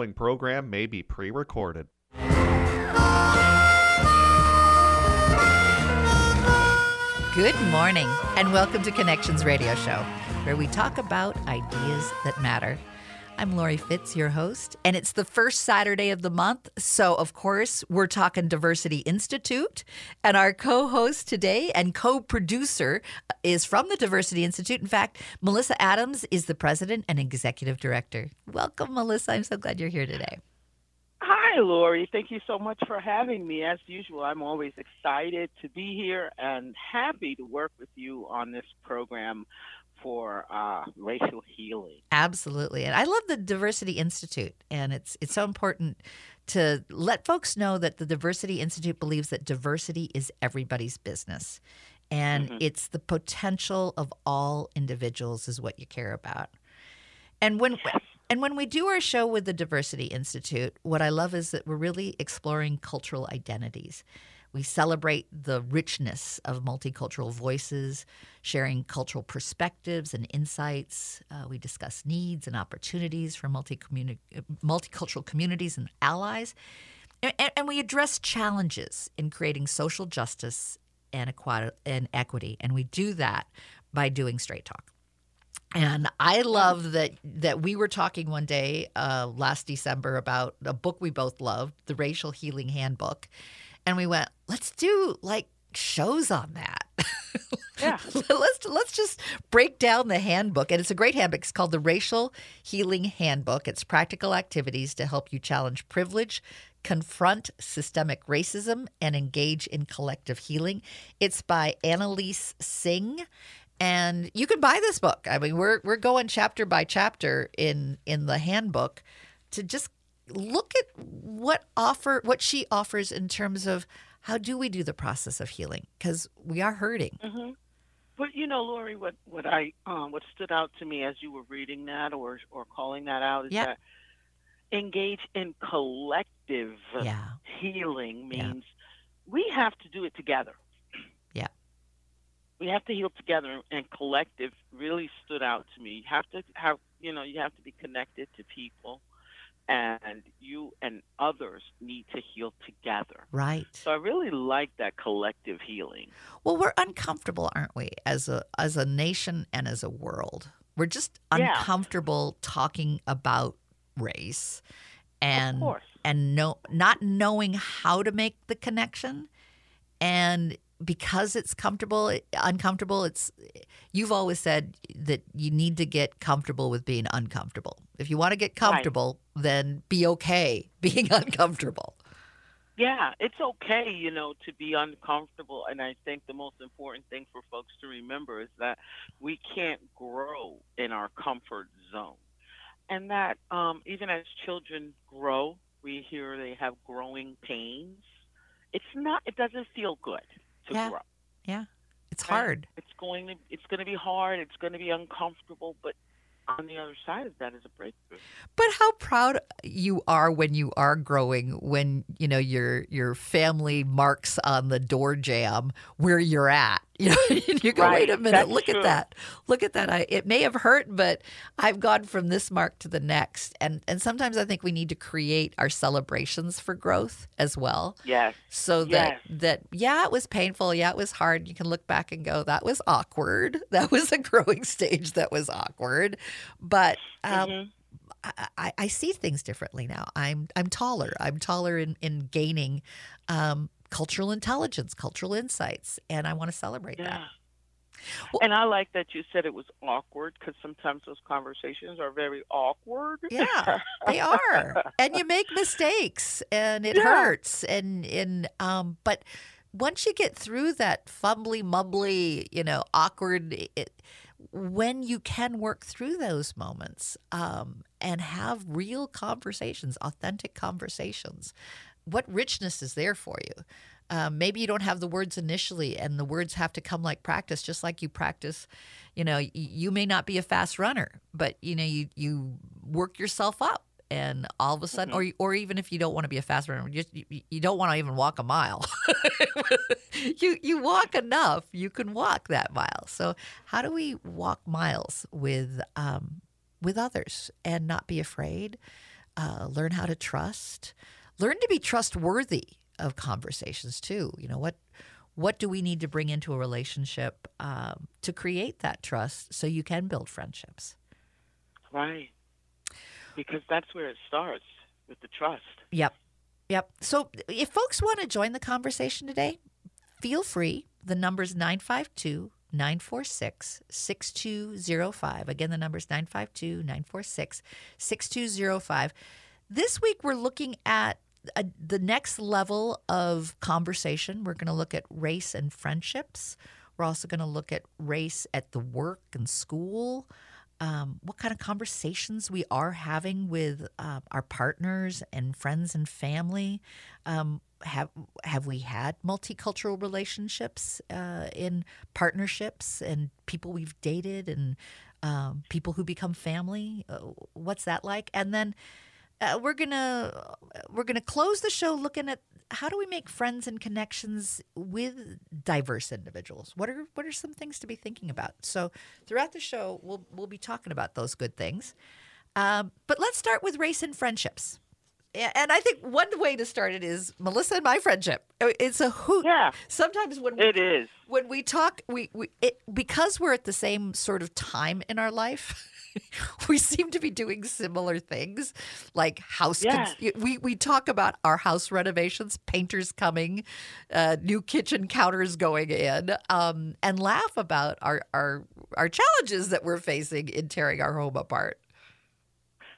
following program may be pre recorded. Good morning, and welcome to Connections Radio Show, where we talk about ideas that matter. I'm Laurie Fitz, your host, and it's the first Saturday of the month. So, of course, we're talking Diversity Institute. And our co host today and co producer is from the Diversity Institute. In fact, Malissa Adams is the president and executive director. Welcome, Malissa. I'm so glad you're here today. Hi, Laurie. Thank you so much for having me. As usual, I'm always excited to be here and happy to work with you on this program for uh, racial healing. Absolutely, and I love the Diversity Institute, and it's it's so important to let folks know that the Diversity Institute believes that diversity is everybody's business, and mm-hmm. it's the potential of all individuals is what you care about. And when and when we do our show with the Diversity Institute, what I love is that we're really exploring cultural identities. We celebrate the richness of multicultural voices, sharing cultural perspectives and insights. Uh, we discuss needs and opportunities for multicultural communities and allies. And, and, we address challenges in creating social justice and, equi- and equity. And we do that by doing straight talk. And I love that that we were talking one day uh, last December about a book we both loved, the Racial Healing Handbook, and we went, let's do like shows on that. Yeah. let's let's just break down the handbook. And it's a great handbook. It's called the Racial Healing Handbook. It's practical activities to help you challenge privilege, confront systemic racism, and engage in collective healing. It's by Anneliese Singh. And you can buy this book. I mean, we're we're going chapter by chapter in in the handbook to just look at what offer what she offers in terms of how do we do the process of healing because we are hurting. Mm-hmm. But you know, Laurie, what what I um, what stood out to me as you were reading that or or calling that out is that engage in collective yeah. healing means yeah. we have to do it together. Yeah. We have to heal together, and collective really stood out to me. You have to have, you know, you have to be connected to people and you and others need to heal together. Right. So I really like that collective healing. Well, we're uncomfortable, aren't we, as a as a nation and as a world? We're just uncomfortable yeah. talking about race and and no not knowing how to make the connection and because it's comfortable uncomfortable it's you've always said that you need to get comfortable with being uncomfortable. If you want to get comfortable right. then be okay being uncomfortable. Yeah it's okay you know to be uncomfortable and i think the most important thing for folks to remember is that we can't grow in our comfort zone. And that um, even as children grow we hear they have growing pains. It's not it doesn't feel good to yeah. grow. Yeah. It's hard. It's going to it's going to be hard. It's going to be uncomfortable, but on the other side of that is a breakthrough. But how proud you are when you are growing, when you know your your family marks on the door jamb where you're at. You know, you go, right. wait a minute, That's look true. at that, look at that. I, it may have hurt, but I've gone from this mark to the next. And and sometimes I think we need to create our celebrations for growth as well. Yes. So yes. that that yeah, it was painful. Yeah, it was hard. You can look back and go, that was awkward. That was a growing stage. That was awkward. But um, mm-hmm. I, I, see things differently now. I'm I'm taller. I'm taller in in gaining um, cultural intelligence, cultural insights, and I want to celebrate yeah. that. Well, and I like that you said it was awkward because sometimes those conversations are very awkward. Yeah, they are, and you make mistakes, and it Yeah. hurts, and and um, but once you get through that fumbly, mumbly, you know, awkward, it, when you can work through those moments um, and have real conversations, authentic conversations, what richness is there for you? Um, maybe you don't have the words initially, and the words have to come like practice, just like you practice. You know, y- you may not be a fast runner, but you know, you you work yourself up, and all of a sudden, or or even if you don't want to be a fast runner, you just you, you don't want to even walk a mile. you you walk enough, you can walk that mile. So how do we walk miles with um, with others and not be afraid? uh, learn how to trust, learn to be trustworthy of conversations too. You know what what do we need to bring into a relationship um, to create that trust so you can build friendships? Right. Because that's where it starts with the trust. Yep. Yep. So if folks want to join the conversation today, feel free. The number's 952 946 6205. Again, the number's 952 946 6205. This week, we're looking at a, the next level of conversation. We're going to look at race and friendships. We're also going to look at race at the work and school. Um, what kind of conversations we are having with uh, our partners and friends and family. Um, have have we had multicultural relationships uh, in partnerships and people we've dated and um, people who become family? Uh, what's that like? And then uh, we're gonna we're gonna close the show looking at how do we make friends and connections with diverse individuals. What are what are some things to be thinking about? So throughout the show, we'll we'll be talking about those good things. Um, but let's start with race and friendships. And I think one way to start it is Malissa and my friendship. Uh, it's a hoot. Yeah. Sometimes when it is when we talk, we, we it, because we're at the same sort of time in our life. we seem to be doing similar things like house yes. cons- we we talk about our house renovations painters coming uh, new kitchen counters going in um, and laugh about our, our our challenges that we're facing in tearing our home apart.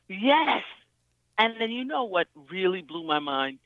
Yes. And then you know what really blew my mind?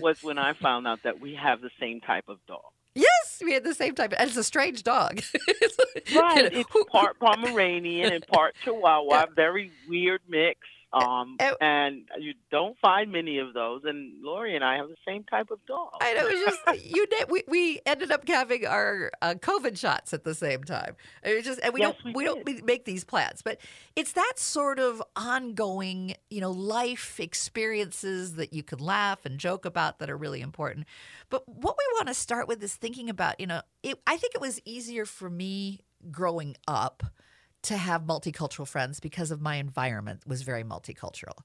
Was when I found out that we have the same type of dog. Yes, we had the same type. And it's a strange dog. right. It's part Pomeranian and part Chihuahua. Yeah. Very weird mix. Um, and, and, you don't find many of those. And Laurie and I have the same type of dog. I know. It was just you. We we ended up having our uh, COVID shots at the same time. It was just, and we yes, don't we, we don't make these plans, but it's that sort of ongoing, you know, life experiences that you can laugh and joke about that are really important. But what we want to start with is thinking about, you know, it, I think it was easier for me growing up to have multicultural friends because of my environment was very multicultural.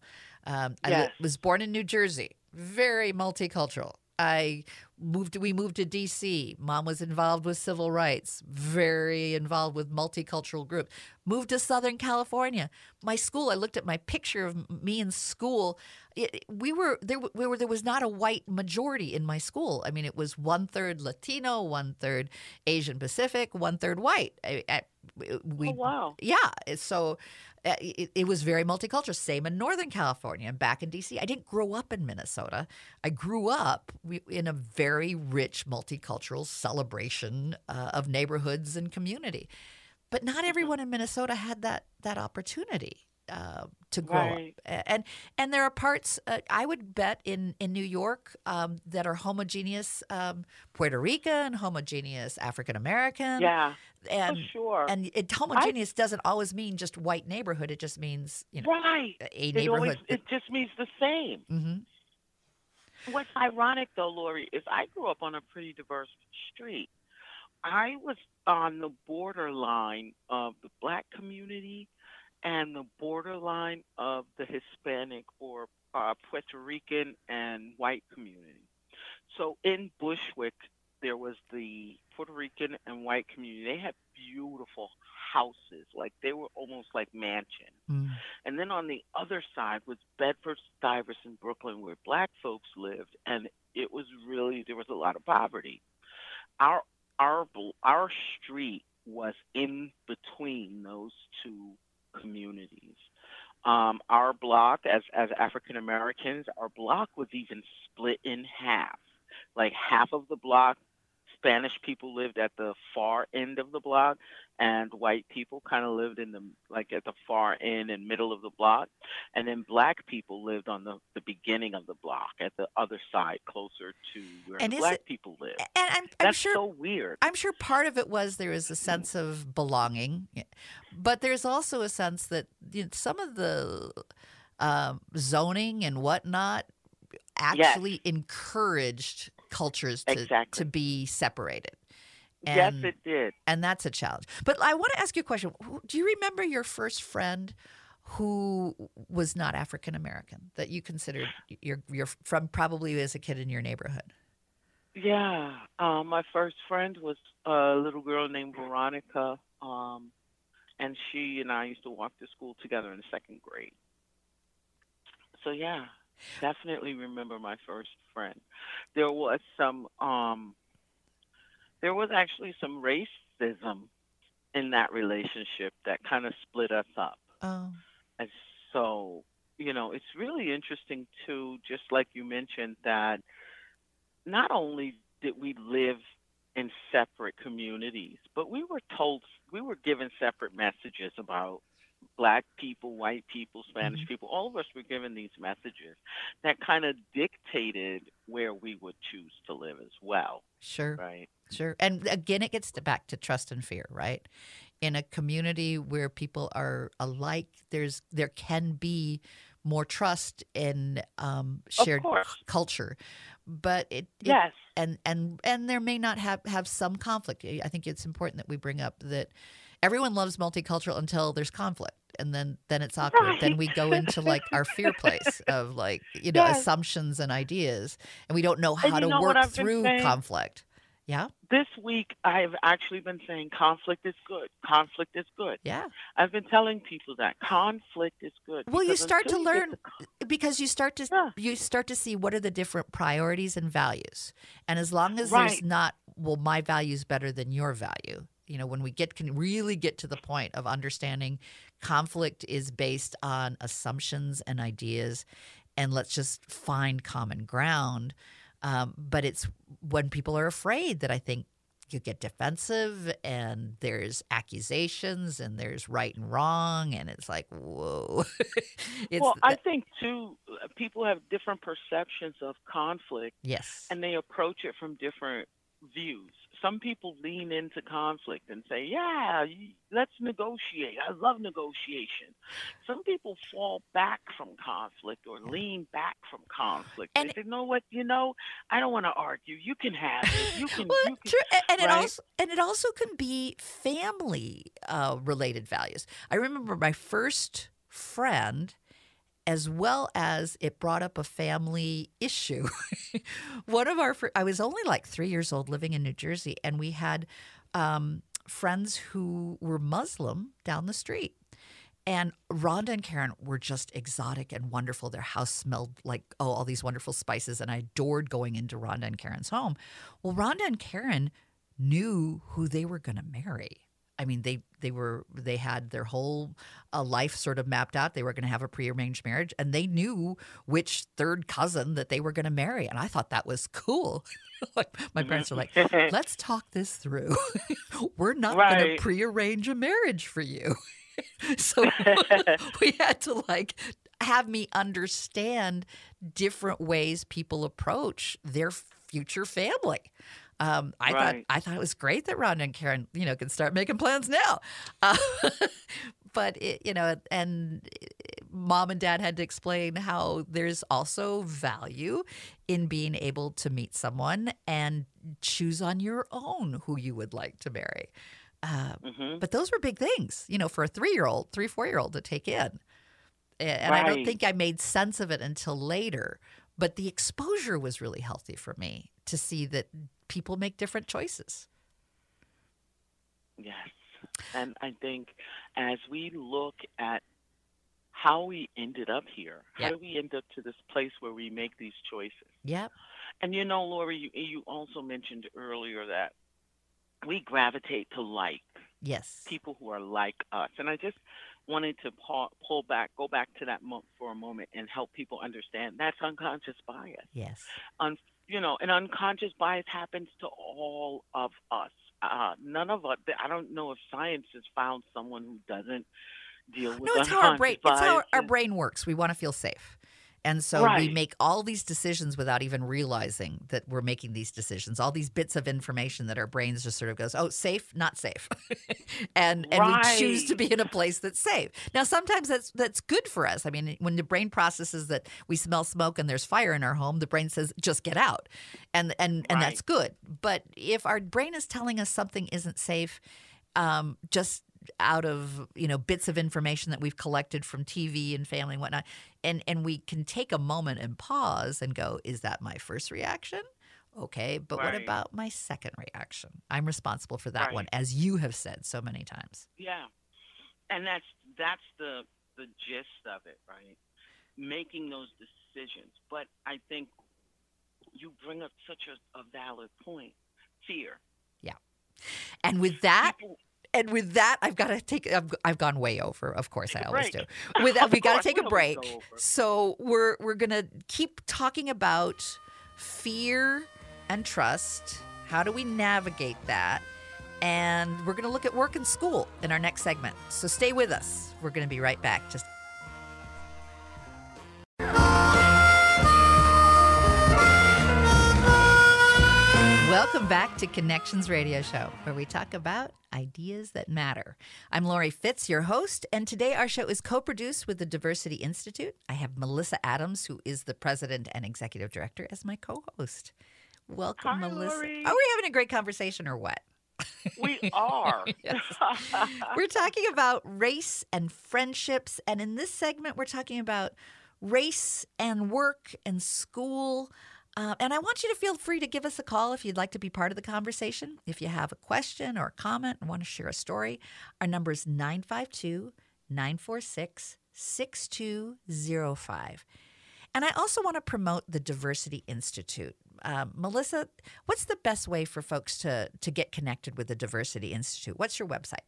Um, I was born in New Jersey, very multicultural. I moved. We moved to D.C. Mom was involved with civil rights, very involved with multicultural groups. Moved to Southern California. My school. I looked at my picture of me in school. It, we were there. We were there was not a white majority in my school. I mean, it was one third Latino, one third Asian Pacific, one third white. I, I, we, oh, wow. Yeah. So it, it, was very multicultural. Same in Northern California and back in DC. I didn't grow up in Minnesota. I grew up in a very rich multicultural celebration uh, of neighborhoods and community. But not everyone in Minnesota had that that opportunity. Uh, to grow right. up, and and there are parts uh, I would bet in in New York um, that are homogeneous um, Puerto Rican, homogeneous African American. Yeah, and For sure. and it, homogeneous I, doesn't always mean just white neighborhood. It just means you know right a it neighborhood. Always, it just means the same. Mm-hmm. What's ironic though, Laurie, is I grew up on a pretty diverse street. I was on the borderline of the black community and the borderline of the Hispanic or uh, Puerto Rican and white community. So in Bushwick, there was the Puerto Rican and white community. They had beautiful houses, like they were almost like mansions. Mm. And then on the other side was Bedford Stuyvesant, Brooklyn, where black folks lived, and it was really there was a lot of poverty. Our our our street was in between those two communities. Um, our block, as as African Americans, our block was even split in half. Like half of the block, Spanish people lived at the far end of the block, and white people kind of lived in the like at the far end and middle of the block, and then black people lived on the the beginning of the block at the other side, closer to where And black it- people live. And I'm, I'm That's sure so weird. I'm sure part of it was there is a sense of belonging, but there's also a sense that you know, some of the um, zoning and whatnot actually encouraged cultures to, Exactly. to be separated. yes, it did. and that's a challenge. But I want to ask you a question. Do you remember your first friend who was not African American that you considered you're you're from probably as a kid in your neighborhood? Yeah, um, my first friend was a little girl named Veronica, um, and she and I used to walk to school together in the second grade. So yeah, definitely remember my first friend. There was some, um, there was actually some racism in that relationship that kind of split us up. Oh, And so, you know, it's really interesting too, just like you mentioned, that not only did we live in separate communities, but we were told, we were given separate messages about black people, white people, Spanish Mhm. people. All of us were given these messages that kind of dictated where we would choose to live as well, sure. right? Sure. And again, it gets to back to trust and fear, right? In a community where people are alike, there's there can be more trust in um, shared culture, but it, it Yes. and and and there may not have have some conflict. I think it's important that we bring up that everyone loves multicultural until there's conflict, and then then it's awkward. Then we go into like our fear place of like you know Yes. assumptions and ideas, and we don't know how to know work through conflict. Yeah, This week, I've actually been saying conflict is good. Conflict is good. yeah. I've been telling people that conflict is good. Well, you start to until you get learn to because you start to Yeah. you start to see what are the different priorities and values and as long as there's not well my value is better than your value you know when we get can really get to the point of understanding conflict is based on assumptions and ideas and let's just find common ground um, but it's when people are afraid that i think you get defensive and there's accusations and there's right and wrong and it's like whoa it's well, I think too, people have different perceptions of conflict, yes and they approach it from different views. Some people lean into conflict and say, "Yeah, let's negotiate. I love negotiation." Some people fall back from conflict or lean back from conflict. And- they say, "No, what? You know, I don't want to argue. You can have it. You can. well, you can." And it right? also and it also can be family uh, related values. I remember my first friend, as well as it brought up a family issue. One of our I was only like three years old, living in New Jersey, and we had um, friends who were Muslim down the street. And Rhonda and Karen were just exotic and wonderful. Their house smelled like, oh, all these wonderful spices. And I adored going into Rhonda and Karen's home. Well, Rhonda and Karen knew who they were going to marry. I mean, they they were they had their whole uh, life sort of mapped out. They were going to have a prearranged marriage, and they knew which third cousin that they were going to marry. And I thought that was cool. like my parents were like, "Let's talk this through. we're not going to prearrange a marriage for you." so we had to like have me understand different ways people approach their future family. Um, I thought I thought it was great that Ron and Karen, you know, can start making plans now. Uh, but it, you know, and mom and dad had to explain how there's also value in being able to meet someone and choose on your own who you would like to marry. Uh, hmm but those were big things, you know, for a three year old, three, four year old to take in. And I don't think I made sense of it until later. But the exposure was really healthy for me to see that people make different choices. Yes. And I think as we look at how we ended up here, how do we end up to this place where we make these choices? Yep. And you know, Laurie, you, you also mentioned earlier that we gravitate to like Yes. people who are like us. And I just wanted to pull, pull back, go back to that mo- for a moment and help people understand that's unconscious bias. Yes. Un- you know, an unconscious bias happens to all of us. Uh, none of us, I don't know if science has found someone who doesn't deal with it. No, it's how our brain. unconscious It's how our brain works. We want to feel safe, and so we make all these decisions without even realizing that we're making these decisions. All these bits of information that our brains just sort of goes, "Oh, safe, not safe," and and we choose to be in a place that's safe. Now, sometimes that's that's good for us. I mean, when the brain processes that we smell smoke and there's fire in our home, the brain says, "Just get out," and and and that's good. But if our brain is telling us something isn't safe, um, just out of you know bits of information that we've collected from TV and family and whatnot, and and we can take a moment and pause and go, is that my first reaction? Okay, but what about my second reaction? I'm responsible for that Right. one, as you have said so many times. Yeah, and that's that's the the gist of it, right? Making those decisions. But I think you bring up such a, a valid point. Fear. Yeah, and with that, People, and with that, I've got to take. I've, I've gone way over. Of course, I uh, always break. do. With that, we got to take a break. go. So we're we're gonna keep talking about fear and trust. How do we navigate that? And we're gonna look at work and school in our next segment. So stay with us. We're gonna be right back. Just. Welcome back to Connections Radio Show, where we talk about ideas that matter. I'm Laurie Fitz, your host, and today our show is co produced with the Diversity Institute. I have Malissa Adams, who is the president and executive director, as my co host. Welcome, Hi, Malissa. Laurie. Are we having a great conversation or what? we are. We're talking about race and friendships. And in this segment, we're talking about race and work and school. Uh, and I want you to feel free to give us a call if you'd like to be part of the conversation. If you have a question or a comment and want to share a story, our number is 952 946 6205. And I also want to promote the Diversity Institute. Um, Malissa, what's the best way for folks to, to get connected with the Diversity Institute? What's your website?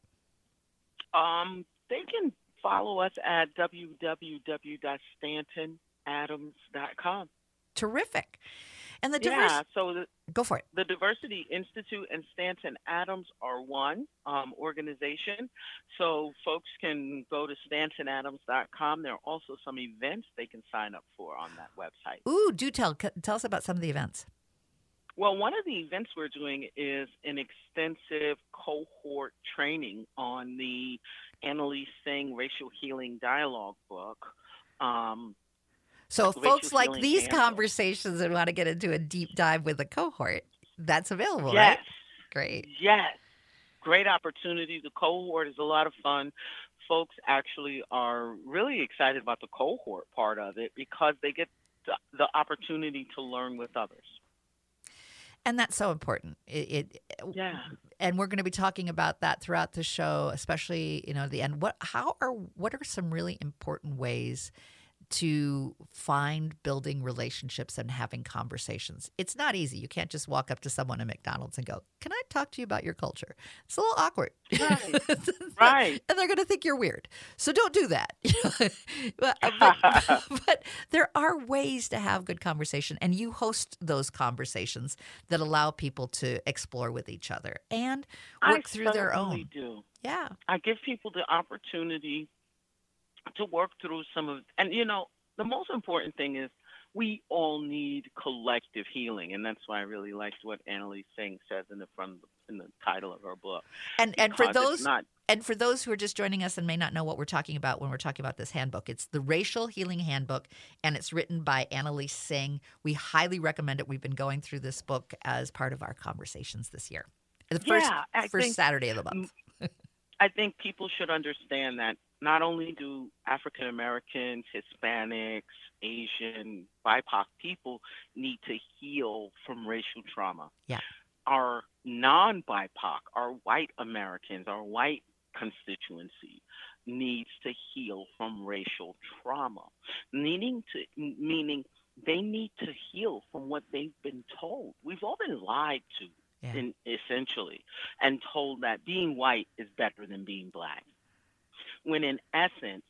um, they can follow us at www.stantonadams.com. Terrific. And the diverse, Yeah, so the, go for it. the Diversity Institute and Stanton Adams are one um, organization. So folks can go to stantonadams.com. There are also some events they can sign up for on that website. Ooh, do tell tell us about some of the events. Well, one of the events we're doing is an extensive cohort training on the Anneliese Singh Racial Healing Dialogue book. Um, So, if folks like these conversations and want to get into a deep dive with a cohort, that's available, yes, right? Great. yes, great opportunity. The cohort is a lot of fun. Folks actually are really excited about the cohort part of it because they get the, the opportunity to learn with others. And that's so important. It, it Yeah. and we're going to be talking about that throughout the show, especially you know the end. What how are what are some really important ways to find building relationships and having conversations? It's not easy. You can't just walk up to someone at McDonald's and go, "Can I talk to you about your culture?" It's a little awkward, Right. Right. and they're going to think you're weird. So don't do that. but, uh, but, but there are ways to have good conversation, and you host those conversations that allow people to explore with each other and work I through their own. Do. Yeah. I give people the opportunity to work through some of, and you know, the most important thing is we all need collective healing, and that's why I really liked what Anneliese Singh says in the front in the title of her book. And and for those not and for those who are just joining us and may not know what we're talking about when we're talking about this handbook, it's the Racial Healing Handbook, and it's written by Anneliese Singh. We highly recommend it. We've been going through this book as part of our conversations this year. The first Yeah, first Saturday of the month. I think people should understand that not only do African Americans, Hispanics, Asian, BIPOC people need to heal from racial trauma. Yeah. Our non BIPOC, our white Americans, our white constituency needs to heal from racial trauma. Needing to meaning they need to heal from what they've been told. We've all been lied to Yeah. in, essentially, and told that being white is better than being black. When in essence,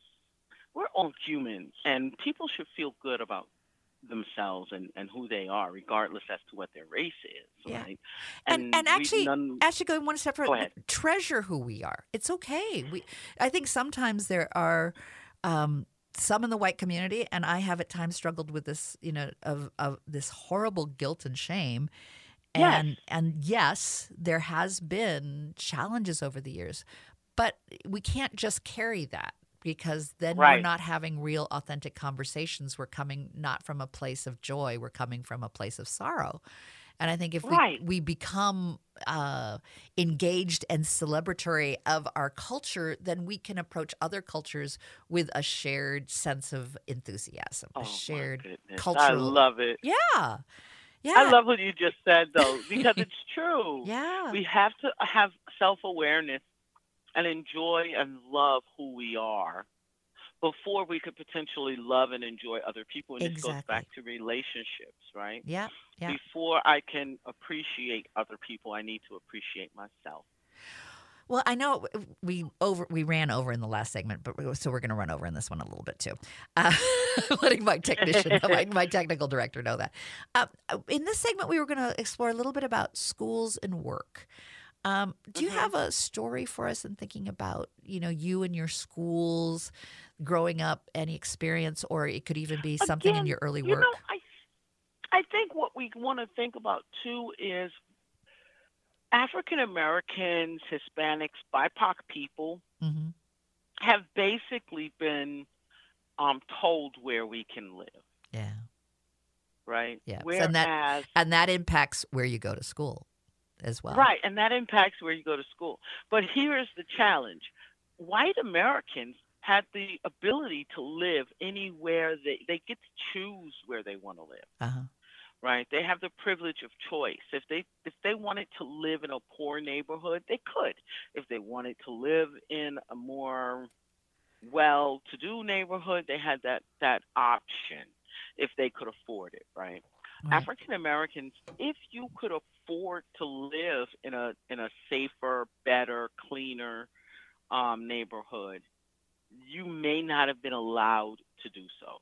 we're all humans and people should feel good about themselves and, and who they are, regardless as to what their race is. Yeah. Right? And- and we- actually- none- Actually, going one step further, treasure who we are. It's okay. We, I think sometimes there are um, some in the white community, and I have at times struggled with this, you know, of of this horrible guilt and shame. Yes. And and yes, there has been challenges over the years, but we can't just carry that because then we're not having real authentic conversations. We're coming not from a place of joy, we're coming from a place of sorrow. And I think if we, Right. we become uh, engaged and celebratory of our culture, then we can approach other cultures with a shared sense of enthusiasm, Oh, a shared cultural. I love it. Yeah. Yeah. I love what you just said, though, because it's true. Yeah. We have to have self awareness and enjoy and love who we are before we could potentially love and enjoy other people. And this goes back to relationships, right? yeah. Yeah. Before I can appreciate other people, I need to appreciate myself. Well, I know we over we ran over in the last segment, but we, so we're going to run over in this one a little bit too. Uh, letting my technician, my, my technical director, know that. Uh, in this segment, we were going to explore a little bit about schools and work. Um, do you Mhm. have a story for us in thinking about you know you and your schools growing up, any experience, or it could even be something in your early You work? know, I, I think what we want to think about too is African Americans, Hispanics, BIPOC people hmm have basically been um, told where we can live, Yeah, right? Yeah, Whereas, that- and that impacts where you go to school as well. right, and that impacts where you go to school. But here's the challenge: white Americans had the ability to live anywhere they they get to choose where they want to live. Uh-huh. right? They have the privilege of choice. If they if they wanted to live in a poor neighborhood, they could. If they wanted to live in a more well-to-do neighborhood, they had that that option if they could afford it, right? Right. African Americans, if you could afford to live in a in a safer, better, cleaner um, neighborhood, you may not have been allowed to do so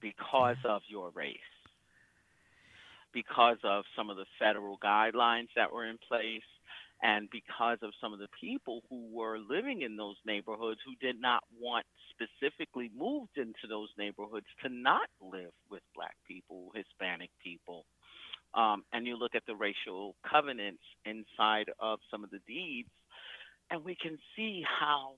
because of your race, because of some of the federal guidelines that were in place, and because of some of the people who were living in those neighborhoods who did not want specifically moved into those neighborhoods to not live with black people, Hispanic people. Um, and you look at the racial covenants inside of some of the deeds, and we can see how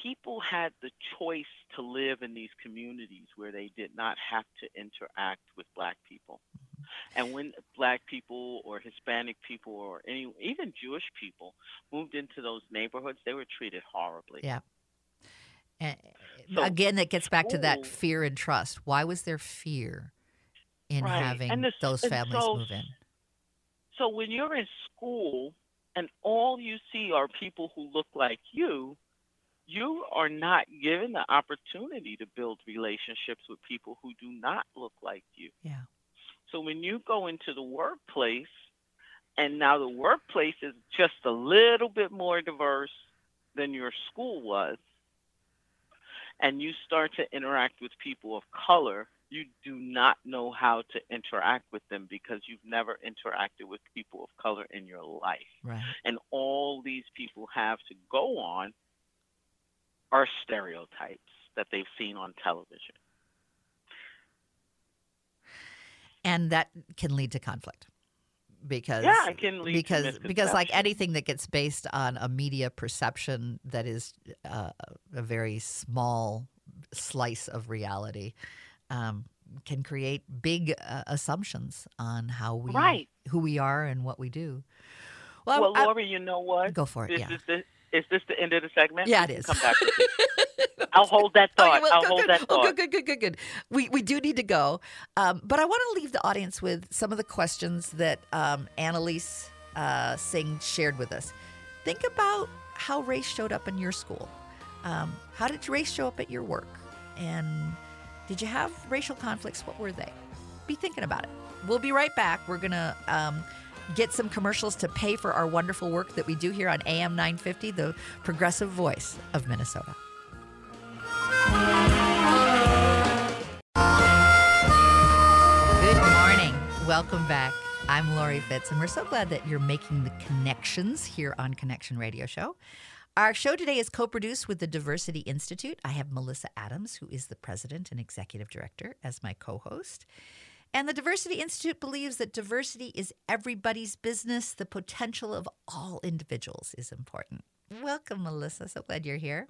people had the choice to live in these communities where they did not have to interact with black people. And when black people or Hispanic people or any even Jewish people moved into those neighborhoods, they were treated horribly. Yeah. And So, again, that gets back to that fear and trust. Why was there fear in Right. having this- those families so- move in? So when you're in school and all you see are people who look like you, you are not given the opportunity to build relationships with people who do not look like you. Yeah. So when you go into the workplace, and now the workplace is just a little bit more diverse than your school was, and you start to interact with people of color, you do not know how to interact with them because you've never interacted with people of color in your life. Right. And all these people have to go on are stereotypes that they've seen on television. And that can lead to conflict. Because Yeah, it can lead because because like anything that gets based on a media perception that is uh, a very small slice of reality um, can create big uh, assumptions on how we Right. who we are and what we do. Well, Well, I- you know what? go for it. This Yeah. is the is this the end of the segment? Yeah, it is. Come back. With. I'll hold that Oh, thought. I'll Good, hold good. that Oh, thought. good, good, good, good, good. We we do need to go, um, but I want to leave the audience with some of the questions that um, Anneliese uh, Singh shared with us. Think about how race showed up in your school. Um, how did race show up at your work? And did you have racial conflicts? What were they? Be thinking about it. We'll be right back. We're gonna. Get some commercials to pay for our wonderful work that we do here on AM 950, the progressive voice of Minnesota. Good morning. Welcome back. I'm Laurie Fitz, and we're so glad that you're making the connections here on Connection Radio Show. Our show today is co produced with the Diversity Institute. I have Malissa Adams, who is the president and executive director, as my co host. And the Diversity Institute believes that diversity is everybody's business. The potential of all individuals is important. Welcome, Malissa. So glad you're here.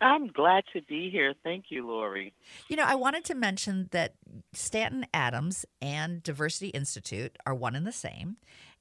I'm glad to be here. Thank you, Laurie. You know, I wanted to mention that Stanton Adams and Diversity Institute are one and the same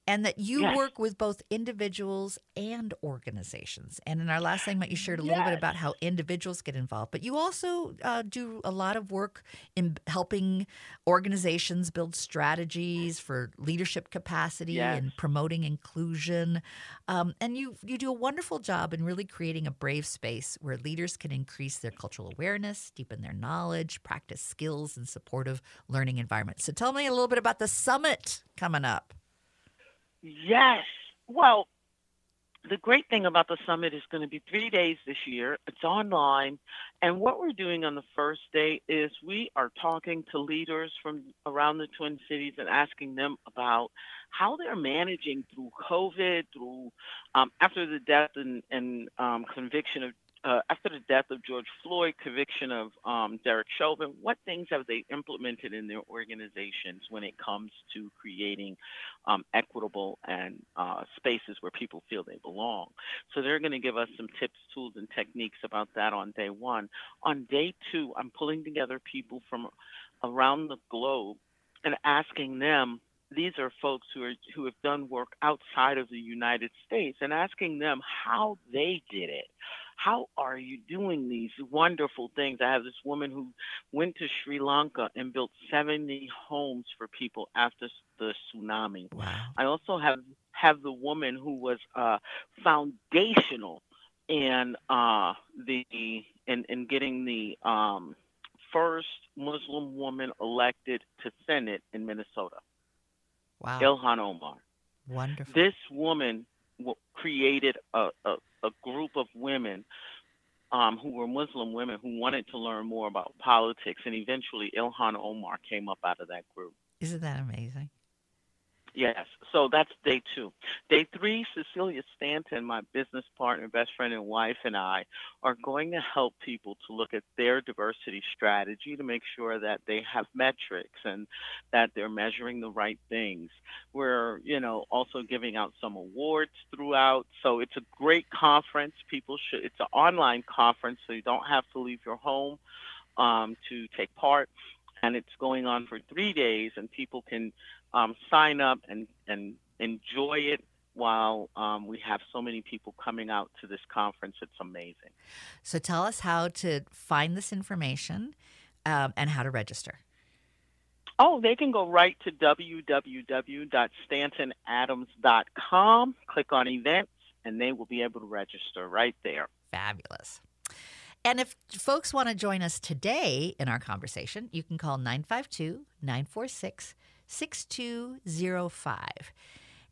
and that you Yes. work with both individuals and organizations. And in our last segment, you shared a little bit about how individuals get involved, but you also uh, do a lot of work in helping organizations build strategies for leadership capacity Yes. and promoting inclusion. Um, and you you do a wonderful job in really creating a brave space where leaders can increase their cultural awareness, deepen their knowledge, practice skills, and supportive learning environments. So tell me a little bit about the summit coming up. Yes. Well, the great thing about the summit is going to be three days this year. It's online. And what we're doing on the first day is we are talking to leaders from around the Twin Cities and asking them about how they're managing through COVID, through um, after the death and, and um, conviction of. Uh, after the death of George Floyd, conviction of um, Derek Chauvin, what things have they implemented in their organizations when it comes to creating um, equitable and uh, spaces where people feel they belong. So they're going to give us some tips, tools, and techniques about that on day one. On day two, I'm pulling together people from around the globe and asking them. These are folks who are who have done work outside of the United States and asking them how they did it. How are you doing these wonderful things? I have this woman who went to Sri Lanka and built 70 homes for people after the tsunami. Wow. I also have have the woman who was uh, foundational in uh, the in, in getting the um, first Muslim woman elected to Senate in Minnesota, Wow. Ilhan Omar. Wonderful. This woman created a, a, a group of women um, who were Muslim women who wanted to learn more about politics, and eventually Ilhan Omar came up out of that group. Isn't that amazing? Yes, so that's day two. Day three, Cecilia Stanton, my business partner, best friend, and wife, and I are going to help people to look at their diversity strategy to make sure that they have metrics and that they're measuring the right things. We're, you know, also giving out some awards throughout. So it's a great conference. People should. It's an online conference, so you don't have to leave your home um, to take part. And it's going on for three days, and people can um, sign up and, and enjoy it while um, we have so many people coming out to this conference. It's amazing. So tell us how to find this information um, and how to register. Oh, they can go right to www.stantonadams.com, click on events, and they will be able to register right there. Fabulous. And if folks want to join us today in our conversation, you can call 952 946 6205.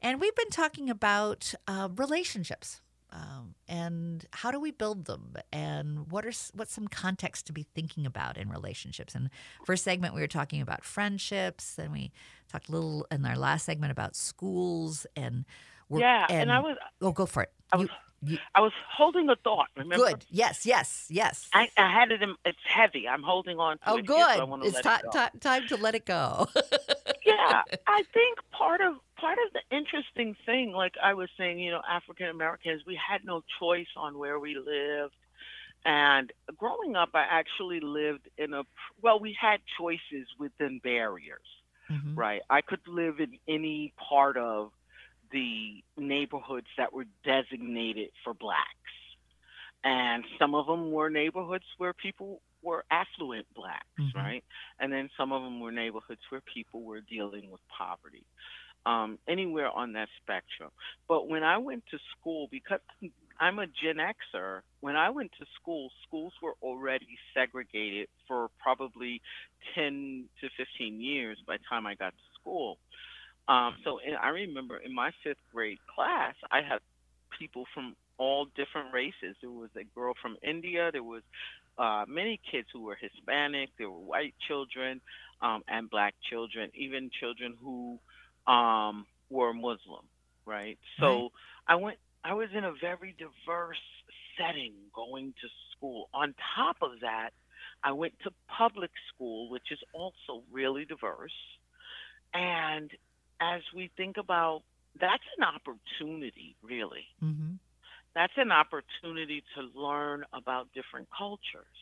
And we've been talking about uh, relationships. Um, and how do we build them? And what are what's some context to be thinking about in relationships? And first segment we were talking about friendships, and we talked a little in our last segment about schools and work. yeah, and, I was oh, go for it. I was you- I was holding a thought. Remember? good. Yes, yes, yes. I, I had it. In, it's heavy. I'm holding on to Oh, it. here, so good. It's let ti- it go. ti- time to let it go. yeah, I think part of part of the interesting thing, like I was saying, you know, African Americans, we had no choice on where we lived. And growing up, I actually lived in a well, we had choices within barriers, Mhm. right? I could live in any part of the neighborhoods that were designated for blacks. And some of them were neighborhoods where people were affluent blacks, Mhm. right? And then some of them were neighborhoods where people were dealing with poverty, um, anywhere on that spectrum. But when I went to school, because I'm a Gen Xer, when I went to school, schools were already segregated for probably 10 to 15 years by the time I got to school. Um, so in, I remember in my fifth grade class, I had people from all different races. There was a girl from India. There was uh, many kids who were Hispanic. There were white children um, and black children, even children who um, were Muslim. Right. So I went. I was in a very diverse setting going to school. On top of that, I went to public school, which is also really diverse. And as we think about that's an opportunity, really. Mhm. That's an opportunity to learn about different cultures.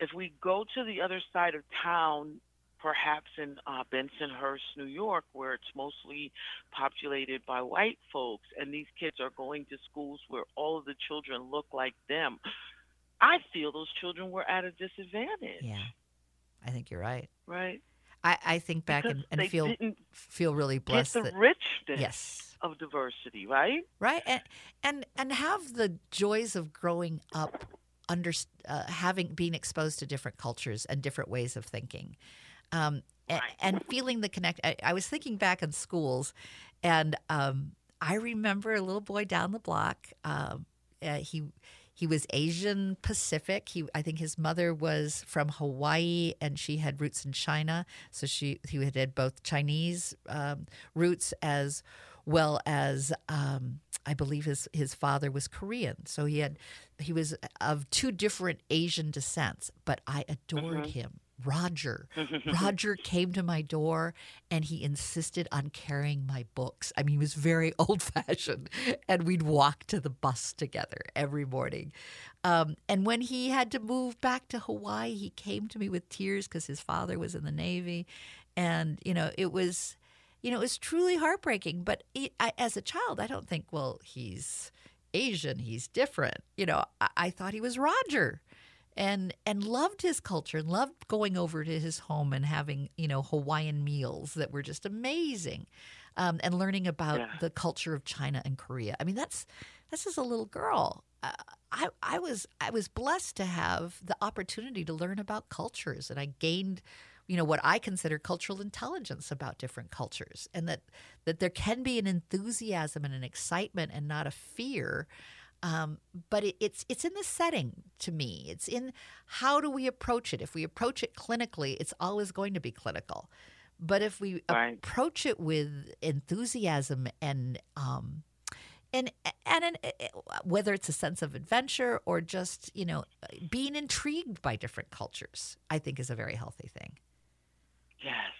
If we go to the other side of town, perhaps in uh, Bensonhurst, New York, where it's mostly populated by white folks, and these kids are going to schools where all of the children look like them, I feel those children were at a disadvantage. Yeah, I think you're right. Right. I, I think back Because and, and feel feel really get blessed the that richness yes, of diversity, right? right, and and and have the joys of growing up, under uh, having being exposed to different cultures and different ways of thinking, um, Right. and feeling the connect. I, I was thinking back in schools, and um, I remember a little boy down the block. Um, uh, he he was Asian Pacific. He I think his mother was from Hawaii and she had roots in China. So she he had both Chinese um, roots as well as um, I believe his his father was Korean. So he had he was of two different Asian descents. But I adored him. Roger. Roger came to my door and he insisted on carrying my books. I mean, he was very old fashioned, and we'd walk to the bus together every morning. Um, and when he had to move back to Hawaii, he came to me with tears because his father was in the Navy. And, you know, it was. You know, it was truly heartbreaking. But he, I, as a child, I don't think, well, he's Asian, he's different. You know, I, I thought he was Roger and and loved his culture and loved going over to his home and having you know Hawaiian meals that were just amazing, um, and learning about Yeah. the culture of China and Korea. I mean, that's that's as a little girl. Uh, I I was I was blessed to have the opportunity to learn about cultures, and I gained. You know what I consider cultural intelligence about different cultures, and that that there can be an enthusiasm and an excitement, and not a fear um, but it, it's it's in the setting to me. It's in how do we approach it. If we approach it clinically, it's always going to be clinical. But if we Right. approach it with enthusiasm and um, and and an, eh, whether it's a sense of adventure or just you know being intrigued by different cultures, I think is a very healthy thing. Yes.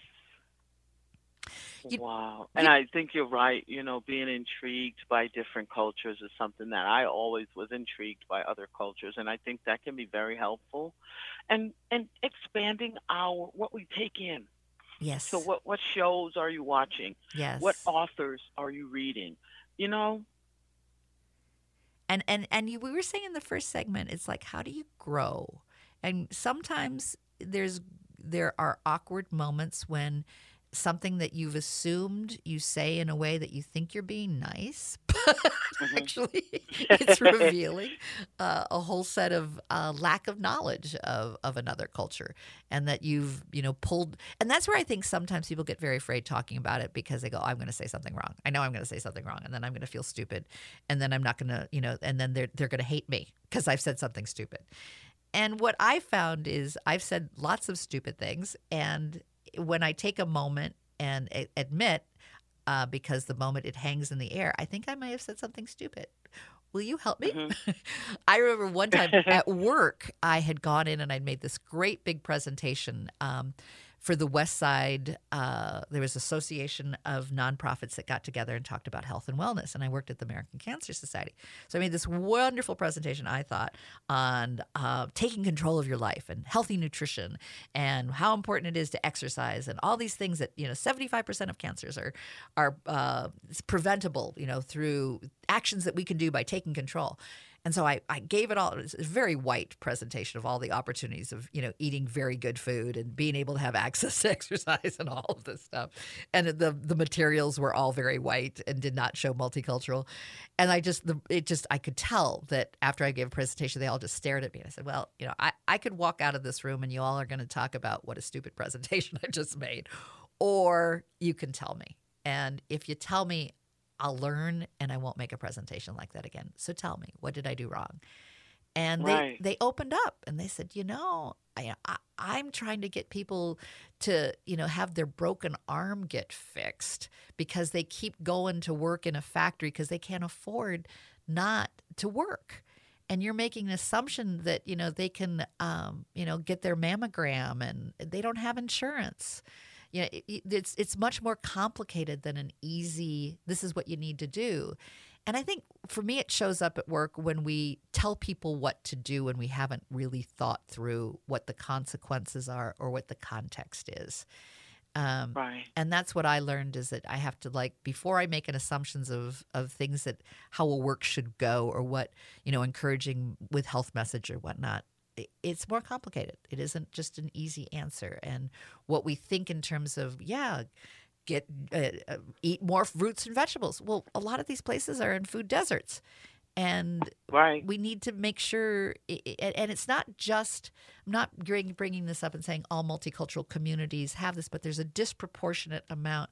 You- wow. And I think you're right. You know, being intrigued by different cultures is something that I always was intrigued by other cultures, and I think that can be very helpful. And and expanding our what we take in. Yes. So what what shows are you watching? yes. What authors are you reading? You know, and and and you, we were saying in the first segment it's like how do you grow and sometimes there's there are awkward moments when something that you've assumed you say in a way that you think you're being nice but actually it's revealing uh, a whole set of uh, lack of knowledge of, of another culture and that you've you know pulled and that's where i think sometimes people get very afraid talking about it because they go i'm going to say something wrong. I know i'm going to say something wrong and then i'm going to feel stupid and then i'm not going to you know and then they're, they're going to hate me because i've said something stupid. And what i found is i've said lots of stupid things and when i take a moment and a- admit uh, because the moment it hangs in the air i think i may have said something stupid Will you help me? I remember one time at work, I had gone in and I'd made this great big presentation um, for the West Side. Uh, there was association of nonprofits that got together and talked about health and wellness, and I worked at the American Cancer Society. So I made this wonderful presentation. I thought on uh, taking control of your life and healthy nutrition and how important it is to exercise and all these things that you know seventy five percent of cancers are are uh, preventable. You know through actions that we can do by taking control. And so I, I gave it all. It was a very white presentation of all the opportunities of you know eating very good food and being able to have access to exercise and all of this stuff. And the the materials were all very white and did not show multicultural. And I just the it just I could tell that after I gave a presentation, they all just stared at me. And I said, well, you know, I, I could walk out of this room and you all are going to talk about what a stupid presentation I just made, or you can tell me. And if you tell me, I'll learn and I won't make a presentation like that again. So tell me, what did I do wrong? And they, Right. they opened up and they said, you know, I, I, I'm trying to get people to, you know, have their broken arm get fixed because they keep going to work in a factory because they can't afford not to work. And you're making an assumption that, you know, they can, um, you know, get their mammogram and they don't have insurance you know it- it- it's it's much more complicated than an easy this is what you need to do And I think for me, it shows up at work when we tell people what to do and we haven't really thought through what the consequences are or what the context is. Um, right. And that's what I learned is that I have to like before I make an assumptions of of things that how a work should go or what you know encouraging with health message or whatnot. It's more complicated. It isn't just an easy answer. And what we think in terms of yeah, get uh, uh, eat more fruits and vegetables. Well, a lot of these places are in food deserts, and right. we need to make sure. and it's not just. I'm not bringing this up and saying all multicultural communities have this, but there's a disproportionate amount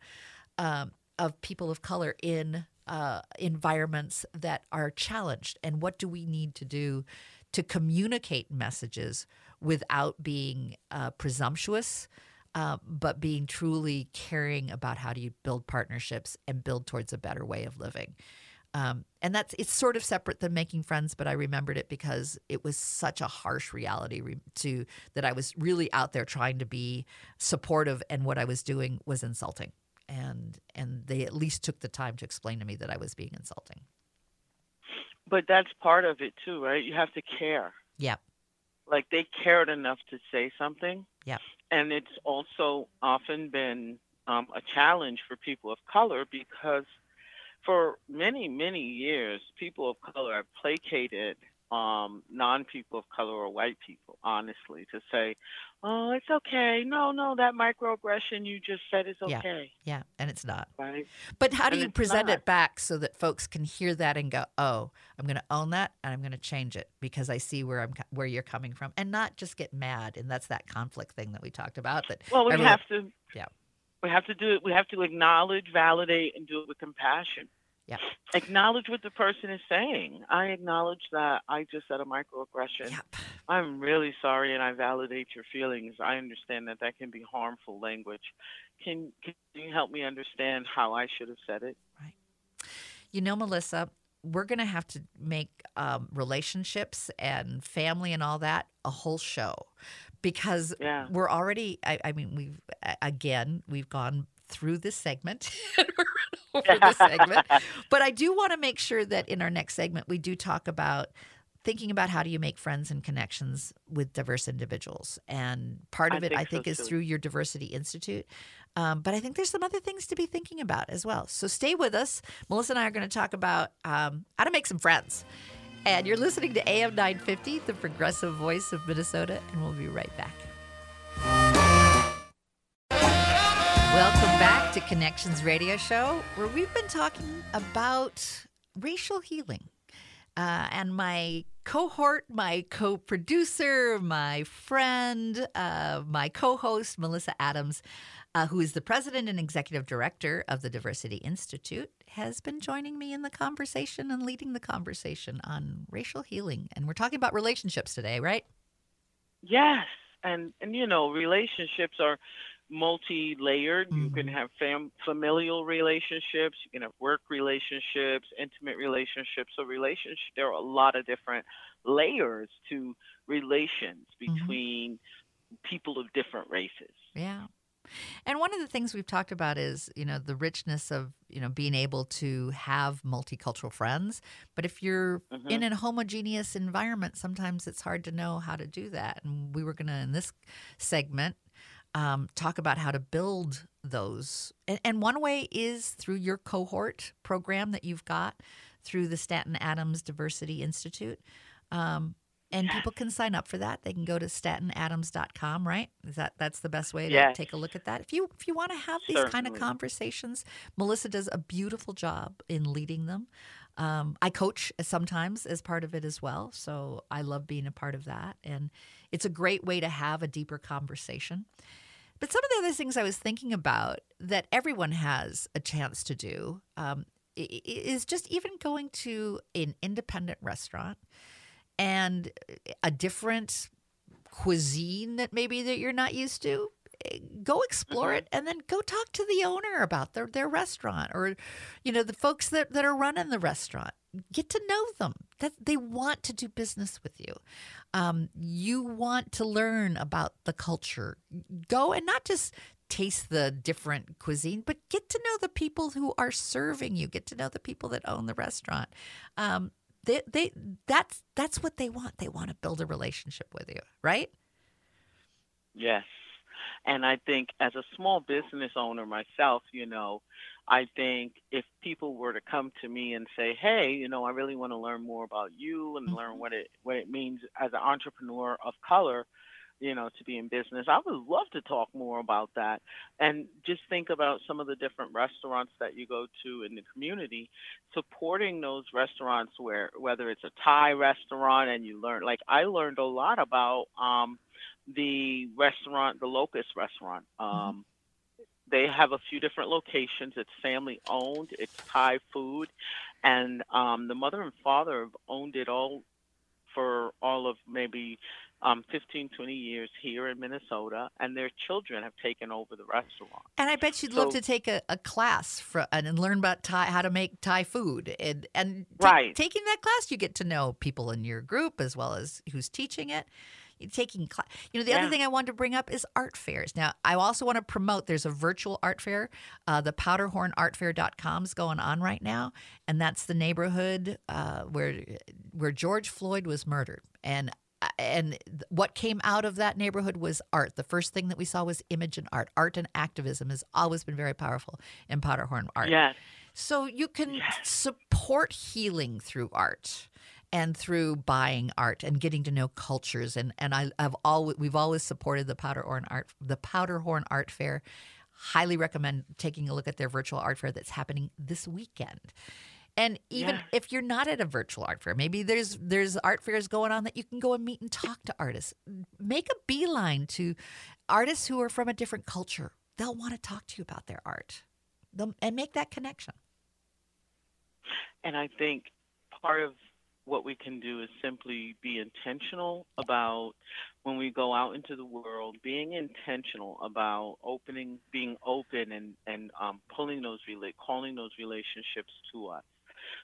um, of people of color in uh, environments that are challenged. And what do we need to do to communicate messages without being uh, presumptuous? uh, but being truly caring about how do you build partnerships and build towards a better way of living. Um, and that's it's sort of separate than making friends, but I remembered it because it was such a harsh reality re- to that I was really out there trying to be supportive, and what I was doing was insulting. And and they at least took the time to explain to me that I was being insulting. But that's part of it too, right? You have to care. Yeah. Like they cared enough to say something. Yeah and it's also often been um, a challenge for people of color because for many, many years, people of color have placated um, non people of color or white people, honestly, to say, oh, it's okay. No, no, that microaggression you just said is okay. Yeah, yeah. and it's not. Right. But how do and you present not. it back so that folks can hear that and go, oh, I'm going to own that and I'm going to change it because I see where I'm where you're coming from, and not just get mad. And that's that conflict thing that we talked about. That well, we everyone, have to. Yeah. We have to do it. We have to acknowledge, validate, and do it with compassion. Yeah. Acknowledge what the person is saying. I acknowledge that I just said a microaggression. Yep. I'm really sorry and I validate your feelings. I understand that that can be harmful language. Can, can you help me understand how I should have said it? Right. You know, Malissa, we're going to have to make um, relationships and family and all that a whole show because yeah. we're already I, I, mean we've again we've gone through this segment over this segment. But I do want to make sure that in our next segment, we do talk about thinking about how do you make friends and connections with diverse individuals. And part of I it, I think, so is too. through your Diversity Institute. Um, but I think there's some other things to be thinking about as well. So stay with us. Malissa and I are going to talk about um, how to make some friends. And you're listening to AM 950, the progressive voice of Minnesota, and we'll be right back. Welcome back to Connections Radio Show, where we've been talking about racial healing. Uh, and my cohort, my co producer, my friend, uh, my co host, Malissa Adams, uh, who is the president and executive director of the Diversity Institute, has been joining me in the conversation and leading the conversation on racial healing. And we're talking about relationships today, right? Yes. And, and you know, relationships are multi-layered. Mm-hmm. You can mm-hmm. have fam- familial relationships, you can have work relationships, intimate relationships. So relationship, there are a lot of different layers to relations mm-hmm. between mm-hmm. people of different races. Yeah. And one of the things we've talked about is, you know, the richness of, you know, being able to have multicultural friends. But if you're mm-hmm. in a homogeneous environment, sometimes it's hard to know how to do that. And we were going to, in this segment, um, talk about how to build those. And, and, one way is through your cohort program that you've got through the Stanton Adams Diversity Institute. Um, and people can sign up for that. They can go to stantonadams.com, right? Is that that's the best way to yes. take a look at that? If you if you want to have these Certainly. kind of conversations, Malissa does a beautiful job in leading them. Um, I coach sometimes as part of it as well, so I love being a part of that, and it's a great way to have a deeper conversation. But some of the other things I was thinking about that everyone has a chance to do um, is just even going to an independent restaurant and a different cuisine that maybe that you're not used to go explore mm-hmm. it and then go talk to the owner about their, their restaurant or you know the folks that, that are running the restaurant get to know them that they want to do business with you um, you want to learn about the culture go and not just taste the different cuisine, but get to know the people who are serving you. Get to know the people that own the restaurant. Um, they, they, that's that's what they want. They want to build a relationship with you, right? Yes. And I think as a small business owner myself, you know, I think if people were to come to me and say, "Hey, you know, I really want to learn more about you and learn Mm-hmm. what it what it means as an entrepreneur of color, you know, to be in business," I would love to talk more about that and just think about some of the different restaurants that you go to in the community, supporting those restaurants where whether it's a Thai restaurant and you learn like I learned a lot about um the restaurant, the Locust restaurant. Um, They have a few different locations. It's family owned. It's Thai food, and um, the mother and father have owned it all for all of maybe um, 15, 20 years here in Minnesota, and their children have taken over the restaurant. And I bet you'd love to take a, a class for, and learn about Thai, how to make Thai food. And, and ta- Right. taking that class, you get to know people in your group as well as who's teaching it. Taking class. You know, the other thing I wanted to bring up is art fairs. Now, I also want to promote there's a virtual art fair. Uh, the powderhornartfair.com is going on right now. And that's the neighborhood uh, where, where George Floyd was murdered. And and what came out of that neighborhood was art. The first thing that we saw was image and art. Art and activism has always been very powerful in Powderhorn art. Yes. So you can Yes. support healing through art and through buying art and getting to know cultures. And and I, I've always we've always supported the Powderhorn art the Powderhorn Art Fair. Highly recommend taking a look at their virtual art fair that's happening this weekend. And even Yes. if you're not at a virtual art fair, maybe there's there's art fairs going on that you can go and meet and talk to artists. Make a beeline to artists who are from a different culture. They'll want to talk to you about their art. They'll, and make that connection. And I think part of what we can do is simply be intentional about when we go out into the world, being intentional about opening, being open, and and um, pulling those rela- calling those relationships to us.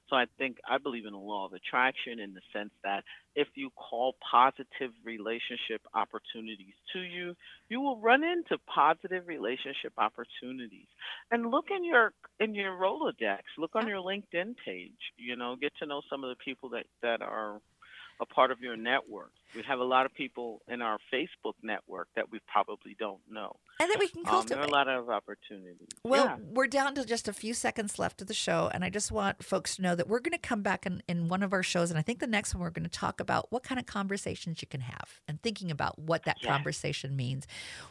So I think I believe in the law of attraction in the sense that if you call positive relationship opportunities to you, you will run into positive relationship opportunities. And look in your in your Rolodex, look on your LinkedIn page, you know, get to know some of the people that that are a part of your network. We have a lot of people in our Facebook network that we probably don't know. And that we can Um, there cultivate. are a lot of opportunities. Well, yeah. we're down to just a few seconds left of the show, and I just want folks to know that we're going to come back in, in one of our shows, and I think the next one we're going to talk about what kind of conversations you can have and thinking about what that conversation means.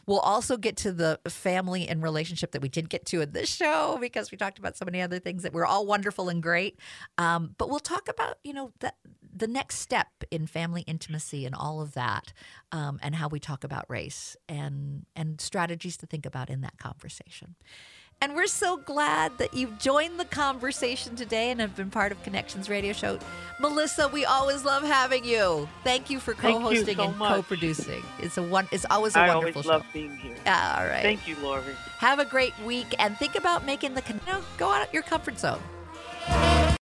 We'll also get to the family and relationship that we did get to in this show because we talked about so many other things that were all wonderful and great. Um, but we'll talk about you know the the next step in family intimacy and all of that, um, and how we talk about race and and strategies to think about in that conversation. And we're so glad that you've joined the conversation today and have been part of Connections Radio Show. Malissa, we always love having you. Thank you for co-hosting so and much. co-producing. It's a one. It's always a I wonderful always show. love being here. All right. Thank you, Laurie. Have a great week and think about making the you know, go out of your comfort zone.